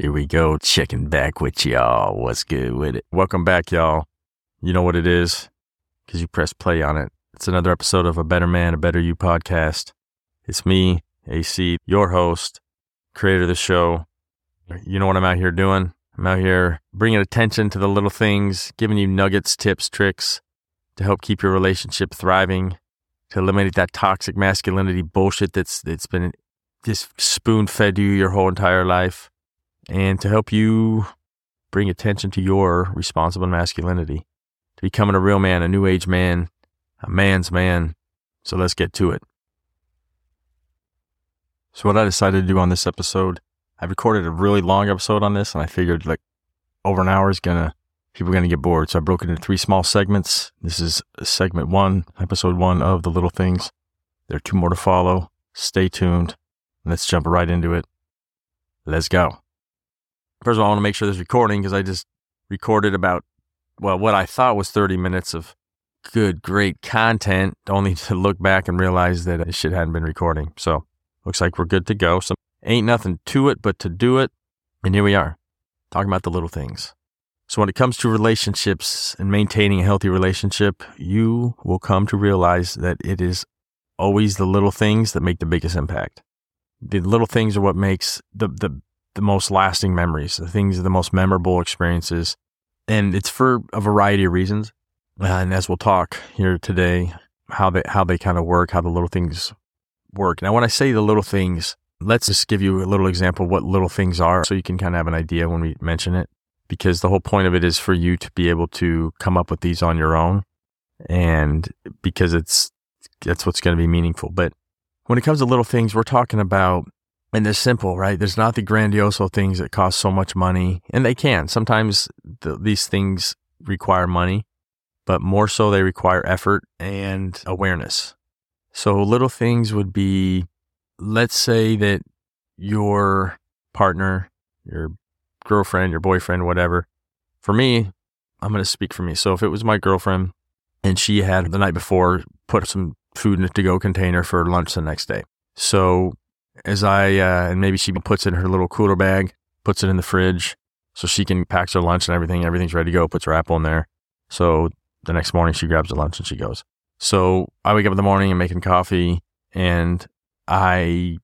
Here we go, checking back with y'all. What's good with it? Welcome back, y'all. You know what it is because you press play on it. It's another episode of A Better Man, A Better You podcast. It's me, AC, your host, creator of the show. You know what I'm out here doing? I'm out here bringing attention to the little things, giving you nuggets, tips, tricks to help keep your relationship thriving, to eliminate that toxic masculinity bullshit that's that's been just spoon fed you your whole entire life and to help you bring attention to your responsible masculinity, to becoming a real man, a new age man, a man's man. So let's get to it. So, what I decided to do on this episode, I recorded a really long episode on this, and I figured like over an hour is gonna, people are gonna get bored. So, I broke it into three small segments. This is segment one, episode one of The Little Things. There are two more to follow. Stay tuned. Let's jump right into it. Let's go. First of all, I want to make sure this recording because I just recorded about, well, what I thought was 30 minutes of good, great content, only to look back and realize that this shit hadn't been recording. So looks like we're good to go. So ain't nothing to it but to do it. And here we are talking about the little things. So when it comes to relationships and maintaining a healthy relationship, you will come to realize that it is always the little things that make the biggest impact. The little things are what makes the, the the most lasting memories, the things, the most memorable experiences. And it's for a variety of reasons. Uh, and as we'll talk here today, how they, how they kind of work, how the little things work. Now, when I say the little things, let's just give you a little example of what little things are so you can kind of have an idea when we mention it. Because the whole point of it is for you to be able to come up with these on your own. And because it's, that's what's going to be meaningful. But when it comes to little things, we're talking about and they're simple, right? There's not the grandioso things that cost so much money, and they can. Sometimes the, these things require money, but more so they require effort and awareness. So little things would be, let's say that your partner, your girlfriend, your boyfriend, whatever. For me, I'm going to speak for me. So if it was my girlfriend and she had the night before put some food in a to go container for lunch the next day. So as I, uh, and maybe she puts it in her little cooler bag, puts it in the fridge so she can pack her lunch and everything. Everything's ready to go, puts her apple in there. So the next morning she grabs her lunch and she goes. So I wake up in the morning and making coffee and I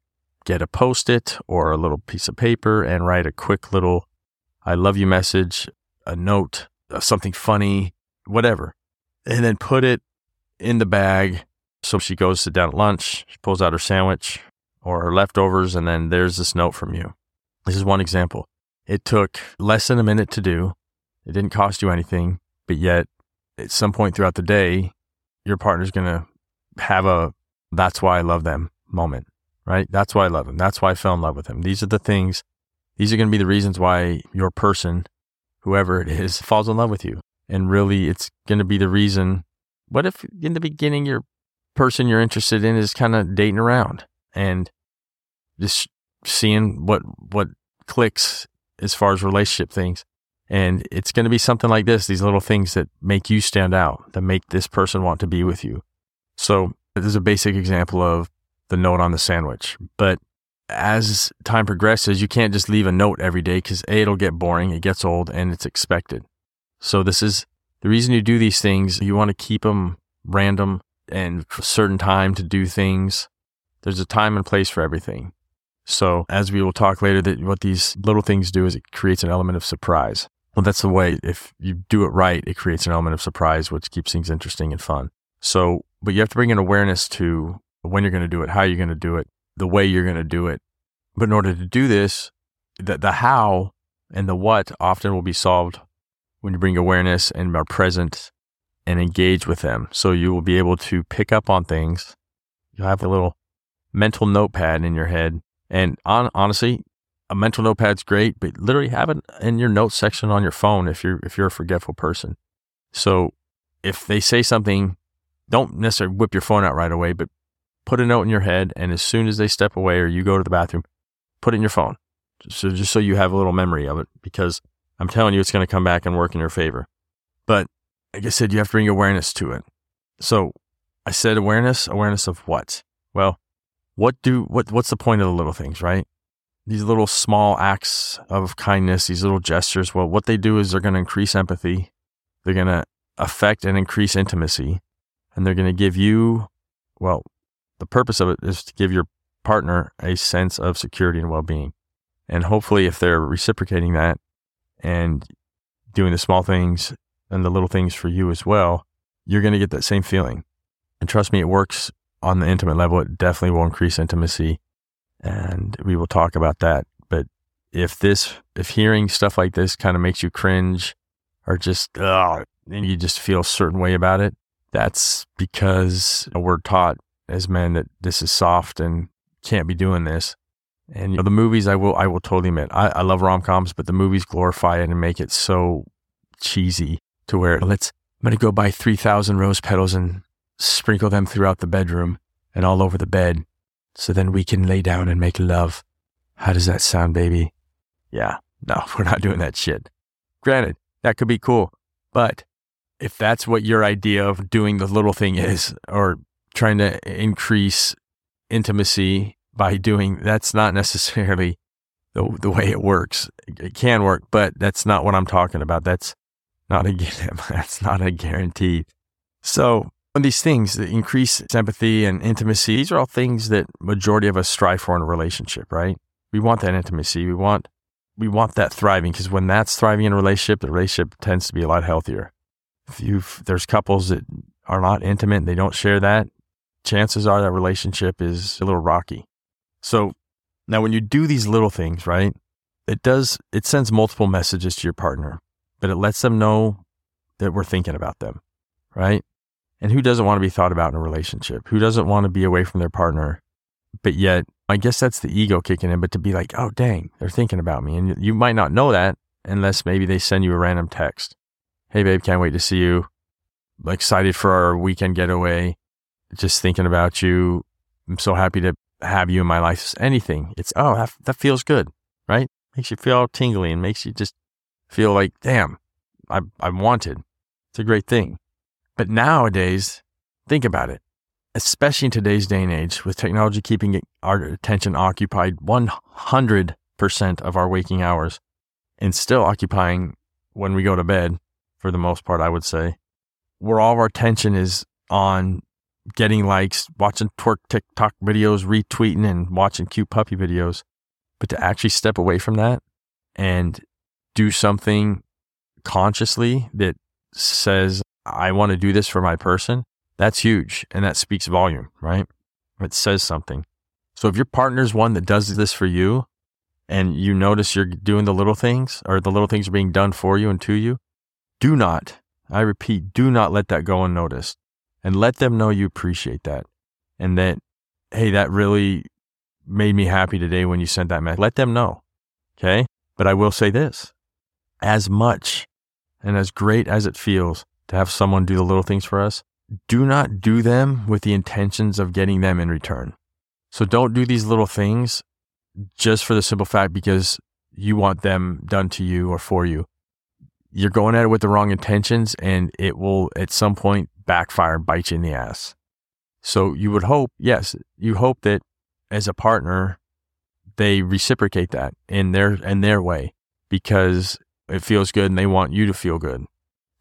get a post it or a little piece of paper and write a quick little I love you message, a note, uh, something funny, whatever. And then put it in the bag. So she goes to down at lunch, she pulls out her sandwich, or leftovers, and then there's this note from you. This is one example. It took less than a minute to do. It didn't cost you anything, but yet at some point throughout the day, your partner's going to have a that's why I love them moment, right? That's why I love him. That's why I fell in love with him. These are the things, these are going to be the reasons why your person, whoever it is, falls in love with you. And really, it's going to be the reason. What if in the beginning, your person you're interested in is kind of dating around and just seeing what what clicks as far as relationship things. And it's going to be something like this, these little things that make you stand out, that make this person want to be with you. So this is a basic example of the note on the sandwich. But as time progresses, you can't just leave a note every day because A, it'll get boring, it gets old, and it's expected. So this is the reason you do these things. You want to keep them random and certain time to do things. There's a time and place for everything. So, as we will talk later, that what these little things do is it creates an element of surprise. Well, that's the way. If you do it right, it creates an element of surprise, which keeps things interesting and fun. So, but you have to bring an awareness to when you're going to do it, how you're going to do it, the way you're going to do it. But in order to do this, the, the how and the what often will be solved when you bring awareness and are present and engage with them. So you will be able to pick up on things. You'll have a little mental notepad in your head. And on, honestly, a mental notepad's great, but literally have it in your notes section on your phone if you're if you're a forgetful person. So if they say something, don't necessarily whip your phone out right away, but put a note in your head, and as soon as they step away or you go to the bathroom, put it in your phone. So just so you have a little memory of it, because I'm telling you, it's going to come back and work in your favor. But like I said, you have to bring awareness to it. So I said awareness. Awareness of what? Well, what do what what's the point of the little things, right? these little small acts of kindness, these little gestures, well, what they do is they're going to increase empathy. They're going to affect and increase intimacy. And they're going to give you, well, the purpose of it is to give your partner a sense of security and well being. And hopefully, if they're reciprocating that and doing the small things and the little things for you as well, you're going to get that same feeling. And trust me, it works on the intimate level. It definitely will increase intimacy. And we will talk about that. But if this, if hearing stuff like this kind of makes you cringe or just, oh, and you just feel a certain way about it, that's because we're taught as men that this is soft and can't be doing this. And you know, the movies, I will, I will totally admit, I, I love rom coms, but the movies glorify it and make it so cheesy to where let's, I'm going to go buy 3,000 rose petals and sprinkle them throughout the bedroom and all over the bed. So then we can lay down and make love. How does that sound, baby? Yeah, no, we're not doing that shit. Granted, that could be cool, but if that's what your idea of doing the little thing is, or trying to increase intimacy by doing that's not necessarily the, the way it works. It can work, but that's not what I'm talking about. That's not a that's not a guarantee. So these things that increase empathy and intimacy, these are all things that majority of us strive for in a relationship, right? We want that intimacy. We want we want that thriving because when that's thriving in a relationship, the relationship tends to be a lot healthier. If you there's couples that are not intimate, and they don't share that, chances are that relationship is a little rocky. So now when you do these little things, right, it does, it sends multiple messages to your partner, but it lets them know that we're thinking about them, right? And who doesn't want to be thought about in a relationship? Who doesn't want to be away from their partner? But yet, I guess that's the ego kicking in, but to be like, oh, dang, they're thinking about me. And you might not know that unless maybe they send you a random text. Hey, babe, can't wait to see you. Excited for our weekend getaway just thinking about you. I'm so happy to have you in my life. Anything. It's, oh, that, that feels good, right? Makes you feel all tingly and makes you just feel like, damn, I, I'm wanted. It's a great thing. But nowadays, think about it, especially in today's day and age with technology keeping our attention occupied 100% of our waking hours and still occupying when we go to bed for the most part, I would say, where all of our attention is on getting likes, watching twerk TikTok videos, retweeting and watching cute puppy videos. But to actually step away from that and do something consciously that says, I want to do this for my person, that's huge. And that speaks volume, right? It says something. So if your partner's one that does this for you and you notice you're doing the little things or the little things are being done for you and to you, do not, I repeat, do not let that go unnoticed and let them know you appreciate that and that, hey, that really made me happy today when you sent that message. Let them know. Okay. But I will say this as much and as great as it feels to have someone do the little things for us, do not do them with the intentions of getting them in return. So don't do these little things just for the simple fact because you want them done to you or for you. You're going at it with the wrong intentions and it will at some point backfire and bite you in the ass. So you would hope, yes, you hope that as a partner, they reciprocate that in their in their way because it feels good and they want you to feel good.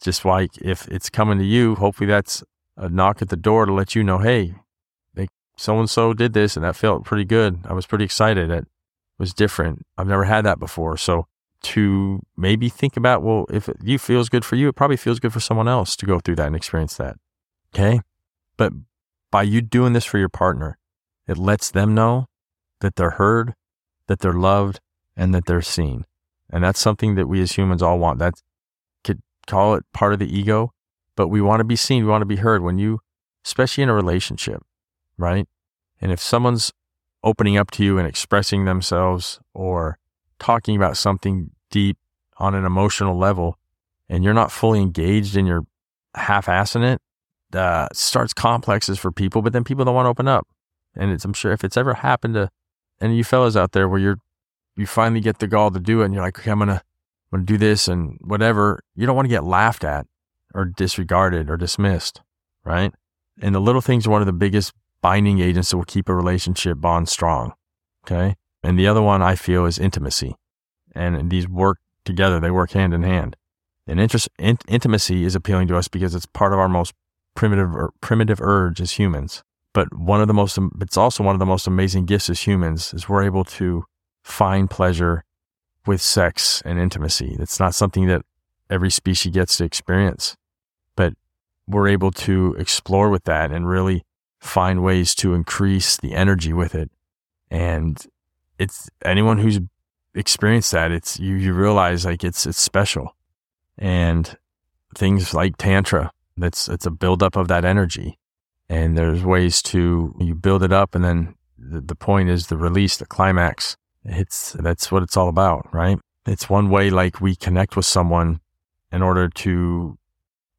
Just like if it's coming to you, hopefully that's a knock at the door to let you know, hey, so and so did this and that felt pretty good. I was pretty excited. It was different. I've never had that before. So to maybe think about, well, if it you feels good for you, it probably feels good for someone else to go through that and experience that. Okay. But by you doing this for your partner, it lets them know that they're heard, that they're loved, and that they're seen. And that's something that we as humans all want. That could call it part of the ego, but we want to be seen. We want to be heard when you, especially in a relationship, right? And if someone's opening up to you and expressing themselves or talking about something deep on an emotional level and you're not fully engaged and you're half assing it, uh, starts complexes for people, but then people don't want to open up. And it's, I'm sure if it's ever happened to any of you fellas out there where you're, you finally get the gall to do it and you're like, okay, I'm going to, Going to do this and whatever, you don't want to get laughed at or disregarded or dismissed, right? And the little things are one of the biggest binding agents that will keep a relationship bond strong. Okay. And the other one I feel is intimacy. And these work together, they work hand in hand. And interest, in, intimacy is appealing to us because it's part of our most primitive, er, primitive urge as humans. But one of the most, it's also one of the most amazing gifts as humans is we're able to find pleasure with sex and intimacy. It's not something that every species gets to experience, but we're able to explore with that and really find ways to increase the energy with it. And it's anyone who's experienced that, it's you, you realize like it's, it's special and things like Tantra, that's, it's a buildup of that energy. And there's ways to, you build it up and then the, the point is the release, the climax. It's, that's what it's all about, right? It's one way like we connect with someone in order to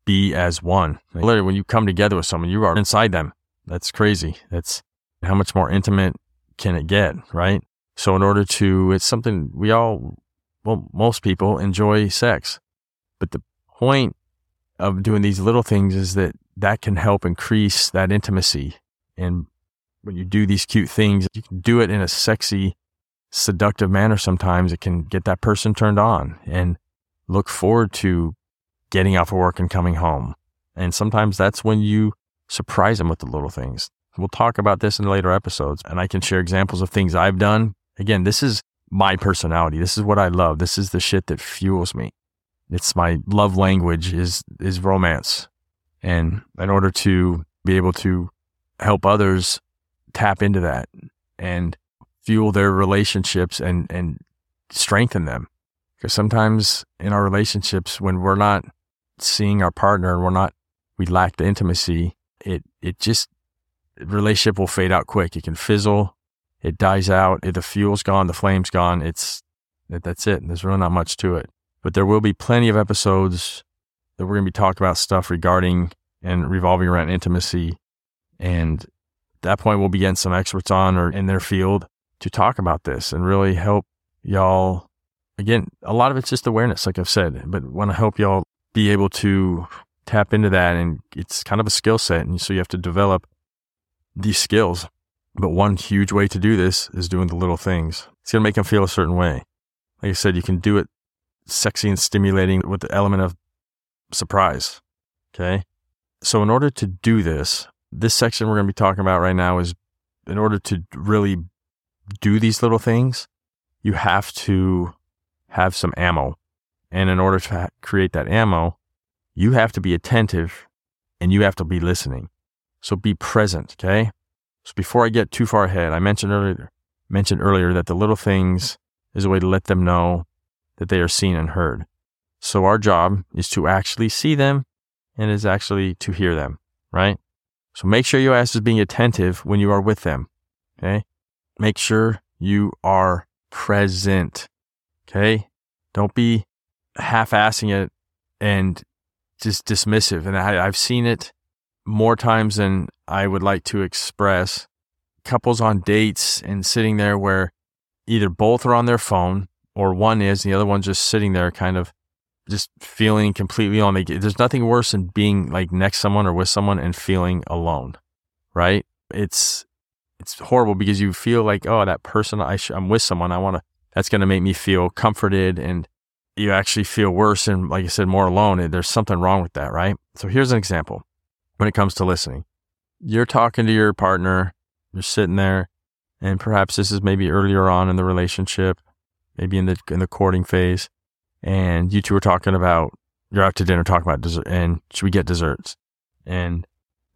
be as one. Like, literally, when you come together with someone, you are inside them. That's crazy. That's how much more intimate can it get, right? So in order to, it's something we all, well, most people enjoy sex, but the point of doing these little things is that that can help increase that intimacy. And when you do these cute things, you can do it in a sexy, seductive manner. Sometimes it can get that person turned on and look forward to getting off of work and coming home. And sometimes that's when you surprise them with the little things. We'll talk about this in later episodes and I can share examples of things I've done. Again, this is my personality. This is what I love. This is the shit that fuels me. It's my love language is, is romance. And in order to be able to help others tap into that and fuel their relationships and, and strengthen them. Because sometimes in our relationships, when we're not seeing our partner and we're not, we lack the intimacy, it, it just, relationship will fade out quick. It can fizzle. It dies out. If the fuel's gone. The flame's gone. It's, that's it. There's really not much to it. But there will be plenty of episodes that we're going to be talking about stuff regarding and revolving around intimacy. And at that point, we'll be getting some experts on or in their field to talk about this and really help y'all. Again, a lot of it's just awareness, like I've said, but want to help y'all be able to tap into that. And it's kind of a skill set. And so you have to develop these skills. But one huge way to do this is doing the little things. It's going to make them feel a certain way. Like I said, you can do it sexy and stimulating with the element of surprise. Okay. So, in order to do this, this section we're going to be talking about right now is in order to really do these little things, you have to have some ammo. And in order to create that ammo, you have to be attentive and you have to be listening. So be present. Okay. So before I get too far ahead, I mentioned earlier, mentioned earlier that the little things is a way to let them know that they are seen and heard. So our job is to actually see them and is actually to hear them, right? So make sure your ass is being attentive when you are with them. Okay. Make sure you are present. Okay. Don't be half assing it and just dismissive. And I, I've seen it more times than I would like to express. Couples on dates and sitting there where either both are on their phone or one is, and the other one's just sitting there kind of just feeling completely alone. There's nothing worse than being like next someone or with someone and feeling alone, right? It's, it's horrible because you feel like, oh, that person, I sh- I'm with someone. I want to, that's going to make me feel comforted and you actually feel worse and, like I said, more alone. There's something wrong with that, right? So here's an example when it comes to listening. You're talking to your partner, you're sitting there, and perhaps this is maybe earlier on in the relationship maybe in the in the courting phase, and you two are talking about you're out to dinner talking about dessert, and should we get desserts? And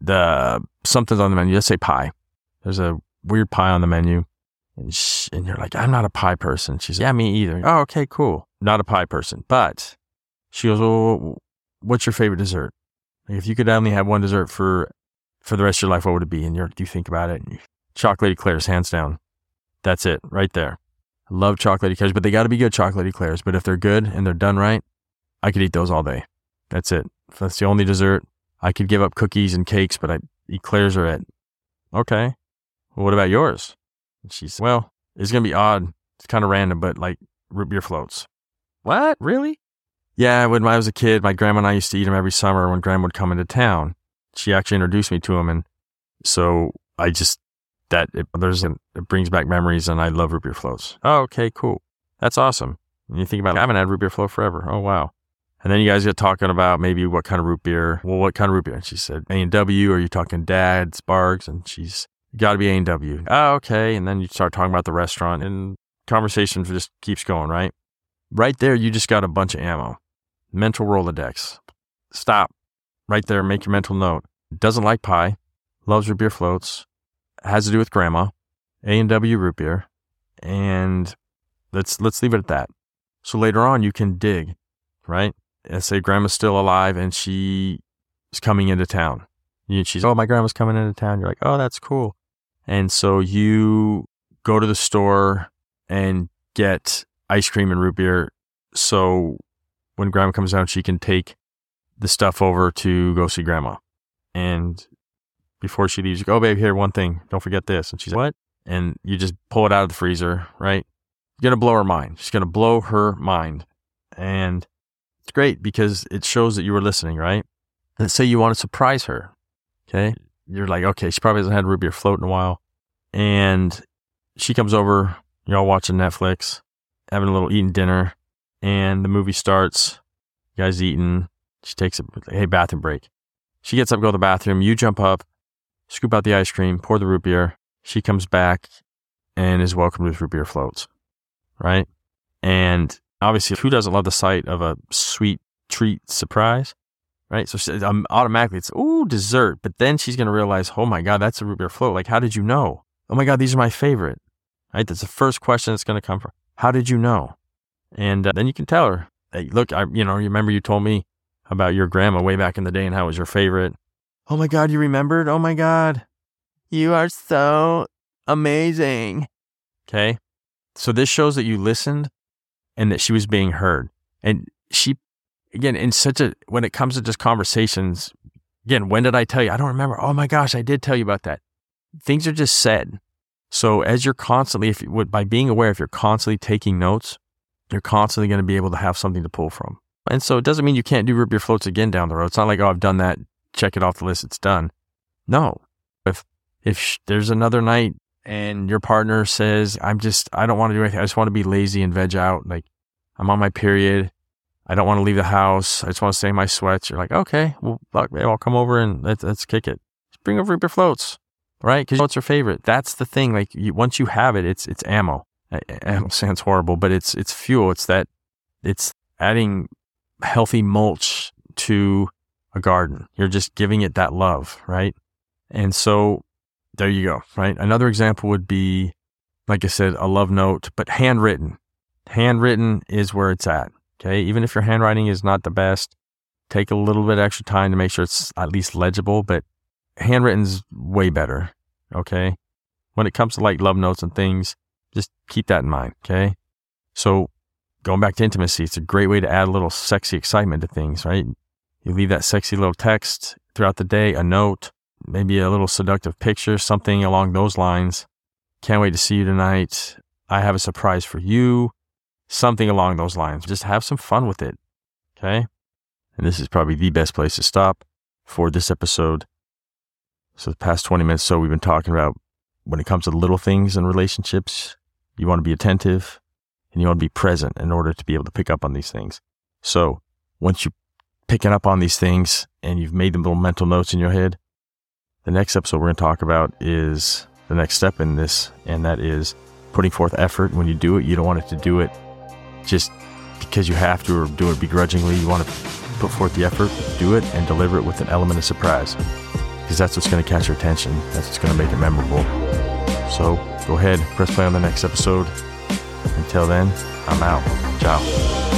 the something's on the menu. Let's say pie. There's a weird pie on the menu, and, she, and you're like, I'm not a pie person. She's like, yeah, me either. Oh, okay, cool. Not a pie person, but she goes, well, what's your favorite dessert? If you could only have one dessert for for the rest of your life, what would it be? And you you think about it, and chocolate eclairs, hands down. That's it, right there love chocolate eclairs, but they got to be good chocolate eclairs. But if they're good and they're done right, I could eat those all day. That's it. If that's the only dessert. I could give up cookies and cakes, but I, eclairs are it. Okay. Well, what about yours? And she said, well, it's going to be odd. It's kind of random, but like root beer floats. What? Really? Yeah, when I was a kid, my grandma and I used to eat them every summer when grandma would come into town. She actually introduced me to them. And so I just that it, there's an, it brings back memories and I love root beer floats. Oh, okay, cool. That's awesome. And you think about, I haven't had root beer float forever. Oh, wow. And then you guys get talking about maybe what kind of root beer. Well, what kind of root beer? And she said A and W. Are you talking Dad's, Barq's? And she's got to be A and W. Oh, okay. And then you start talking about the restaurant, and conversation just keeps going. Right, right there, you just got a bunch of ammo. Mental Rolodex. Stop. Right there. Make your mental note. Doesn't like pie. Loves root beer floats. Has to do with grandma. A and W root beer. And let's let's leave it at that. So later on, you can dig. Right let's say grandma's still alive and she is coming into town. she's, oh, my grandma's coming into town. You're like, oh, that's cool. And so you go to the store and get ice cream and root beer. So when grandma comes down, she can take the stuff over to go see grandma. And before she leaves, you go, oh, babe, here, one thing. Don't forget this. And she's like, what? And you just pull it out of the freezer, right? You're going to blow her mind. She's going to blow her mind. And it's great because it shows that you were listening, right? Let's say you want to surprise her. Okay. You're like, okay, she probably hasn't had root beer float in a while. And she comes over, you're all watching Netflix, having a little eating dinner, and the movie starts. You guys eating. She takes a hey bathroom break. She gets up, go to the bathroom. You jump up, scoop out the ice cream, pour the root beer. She comes back and is welcomed with root beer floats, right? And obviously, who doesn't love the sight of a sweet treat surprise? Right. So she, um, automatically it's, ooh, dessert. But then she's going to realize, oh my God, that's a root beer float. Like, how did you know? Oh my God, these are my favorite. Right. That's the first question that's going to come from. How did you know? And uh, then you can tell her, hey, look, I, you know, you remember you told me about your grandma way back in the day and how it was your favorite. Oh my God, you remembered? Oh my God. You are so amazing. Okay. So this shows that you listened and that she was being heard. And she, again, in such a, when it comes to just conversations, again, when did I tell you? I don't remember. Oh my gosh, I did tell you about that. Things are just said. So as you're constantly, if you, by being aware, if you're constantly taking notes, you're constantly going to be able to have something to pull from. And so it doesn't mean you can't do root beer floats again down the road. It's not like, oh, I've done that. Check it off the list. It's done. No. If, if there's another night and your partner says, I'm just, I don't want to do anything. I just want to be lazy and veg out. Like, I'm on my period. I don't want to leave the house. I just want to stay in my sweats. You're like, okay, well, I'll come over and let's, let's kick it. Just bring over your floats, right? Because what's your favorite? That's the thing. Like, you, once you have it, it's, it's ammo. Ammo sounds horrible, but it's, it's fuel. It's that, it's adding healthy mulch to a garden. You're just giving it that love, right? And so there you go, right? Another example would be, like I said, a love note, but handwritten. Handwritten is where it's at. Okay. Even if your handwriting is not the best, take a little bit extra time to make sure it's at least legible, but handwritten's way better. Okay. When it comes to like love notes and things, just keep that in mind. Okay. So going back to intimacy, it's a great way to add a little sexy excitement to things, right? You leave that sexy little text throughout the day, a note, maybe a little seductive picture, something along those lines. Can't wait to see you tonight. I have a surprise for you. Something along those lines. Just have some fun with it. Okay. And this is probably the best place to stop for this episode. So, the past 20 minutes, so we've been talking about when it comes to little things in relationships, you want to be attentive and you want to be present in order to be able to pick up on these things. So, once you're picking up on these things and you've made them little mental notes in your head, the next episode we're going to talk about is the next step in this, and that is putting forth effort. When you do it, you don't want it to do it just because you have to or do it begrudgingly. You want to put forth the effort, do it, and deliver it with an element of surprise because that's what's going to catch your attention. That's what's going to make it memorable. So go ahead, press play on the next episode. Until then, I'm out. Ciao.